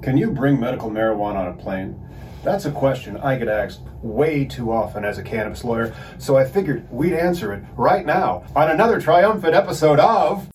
Can you bring medical marijuana on a plane? That's a question I get asked way too often as a cannabis lawyer, so I figured we'd answer it right now on another triumphant episode of.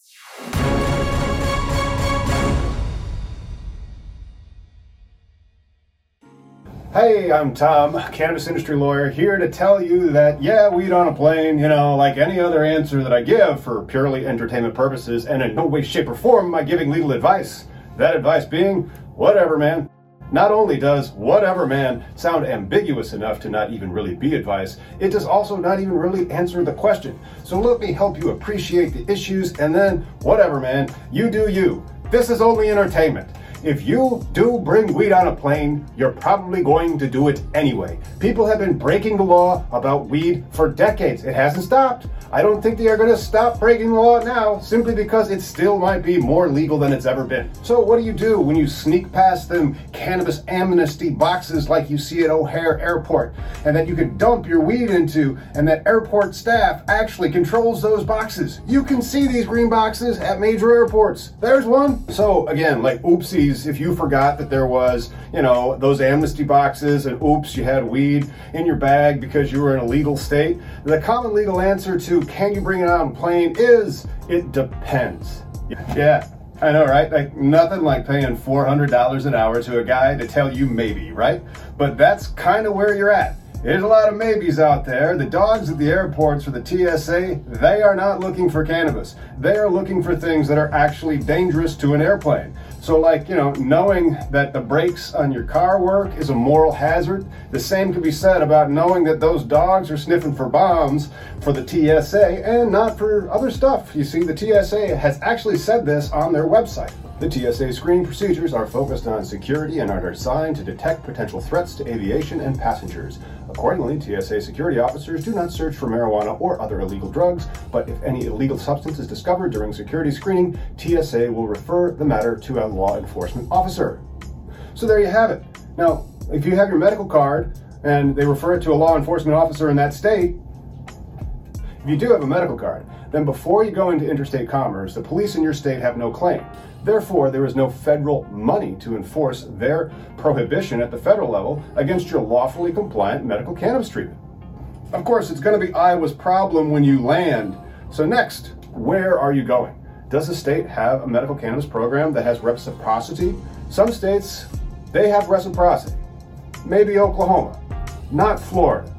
Hey, I'm Tom, cannabis industry lawyer, here to tell you that, yeah, weed on a plane, you know, like any other answer that I give for purely entertainment purposes, and in no way, shape, or form am I giving legal advice. That advice being, whatever, man. Not only does whatever, man sound ambiguous enough to not even really be advice, it does also not even really answer the question. So let me help you appreciate the issues, and then, whatever, man, you do you. This is only entertainment. If you do bring weed on a plane, you're probably going to do it anyway. People have been breaking the law about weed for decades. It hasn't stopped. I don't think they are going to stop breaking the law now simply because it still might be more legal than it's ever been. So, what do you do when you sneak past them cannabis amnesty boxes like you see at O'Hare Airport and that you can dump your weed into, and that airport staff actually controls those boxes? You can see these green boxes at major airports. There's one. So, again, like oopsies, if you forgot that there was, you know, those amnesty boxes and oops, you had weed in your bag because you were in a legal state, the common legal answer to can you bring it on a plane is it depends. Yeah, I know, right? Like nothing like paying $400 an hour to a guy to tell you maybe, right? But that's kind of where you're at. There's a lot of maybes out there. The dogs at the airports for the TSA, they are not looking for cannabis. They are looking for things that are actually dangerous to an airplane. So, like, you know, knowing that the brakes on your car work is a moral hazard, the same could be said about knowing that those dogs are sniffing for bombs for the TSA and not for other stuff. You see, the TSA has actually said this on their website. The TSA screening procedures are focused on security and are designed to detect potential threats to aviation and passengers. Accordingly, TSA security officers do not search for marijuana or other illegal drugs, but if any illegal substance is discovered during security screening, TSA will refer the matter to a law enforcement officer. So there you have it. Now, if you have your medical card and they refer it to a law enforcement officer in that state, if you do have a medical card, then before you go into interstate commerce, the police in your state have no claim. Therefore, there is no federal money to enforce their prohibition at the federal level against your lawfully compliant medical cannabis treatment. Of course, it's going to be Iowa's problem when you land. So, next, where are you going? Does the state have a medical cannabis program that has reciprocity? Some states, they have reciprocity. Maybe Oklahoma, not Florida.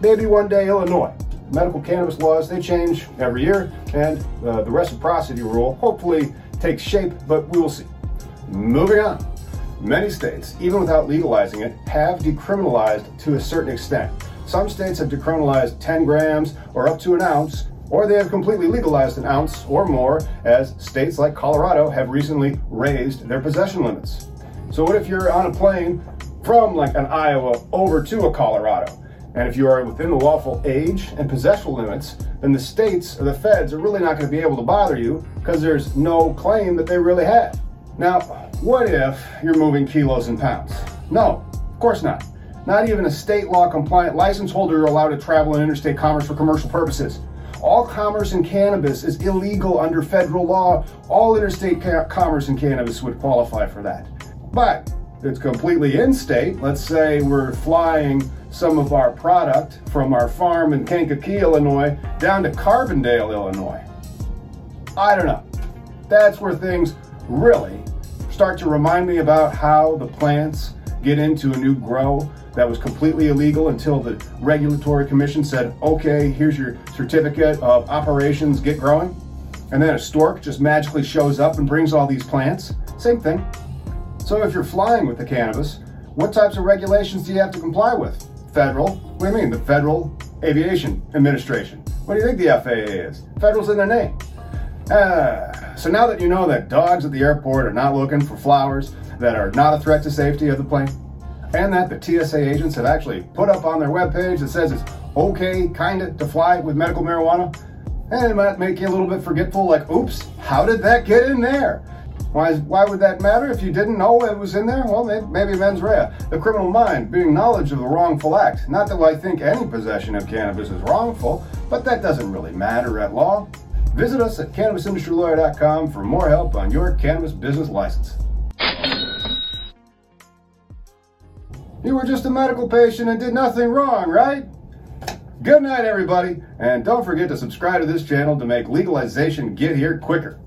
Maybe one day Illinois. Medical cannabis laws, they change every year, and uh, the reciprocity rule hopefully takes shape, but we will see. Moving on. Many states, even without legalizing it, have decriminalized to a certain extent. Some states have decriminalized 10 grams or up to an ounce, or they have completely legalized an ounce or more, as states like Colorado have recently raised their possession limits. So, what if you're on a plane from like an Iowa over to a Colorado? And if you are within the lawful age and possession limits, then the states or the feds are really not going to be able to bother you because there's no claim that they really have. Now, what if you're moving kilos and pounds? No, of course not. Not even a state law compliant license holder are allowed to travel in interstate commerce for commercial purposes. All commerce in cannabis is illegal under federal law. All interstate ca- commerce in cannabis would qualify for that. But it's completely in state. Let's say we're flying some of our product from our farm in Kankakee, Illinois, down to Carbondale, Illinois. I don't know. That's where things really start to remind me about how the plants get into a new grow that was completely illegal until the regulatory commission said, okay, here's your certificate of operations, get growing. And then a stork just magically shows up and brings all these plants. Same thing. So if you're flying with the cannabis, what types of regulations do you have to comply with? Federal. What do you mean? The Federal Aviation Administration. What do you think the FAA is? Federal's in their name. Uh, so now that you know that dogs at the airport are not looking for flowers that are not a threat to safety of the plane, and that the TSA agents have actually put up on their webpage that says it's okay, kinda, to fly with medical marijuana, and it might make you a little bit forgetful, like, oops, how did that get in there? Why, why would that matter if you didn't know it was in there? Well, maybe, mens rea. The criminal mind being knowledge of the wrongful act. Not that I think any possession of cannabis is wrongful, but that doesn't really matter at law. Visit us at cannabisindustrylawyer.com for more help on your cannabis business license. You were just a medical patient and did nothing wrong, right? Good night, everybody, and don't forget to subscribe to this channel to make legalization get here quicker.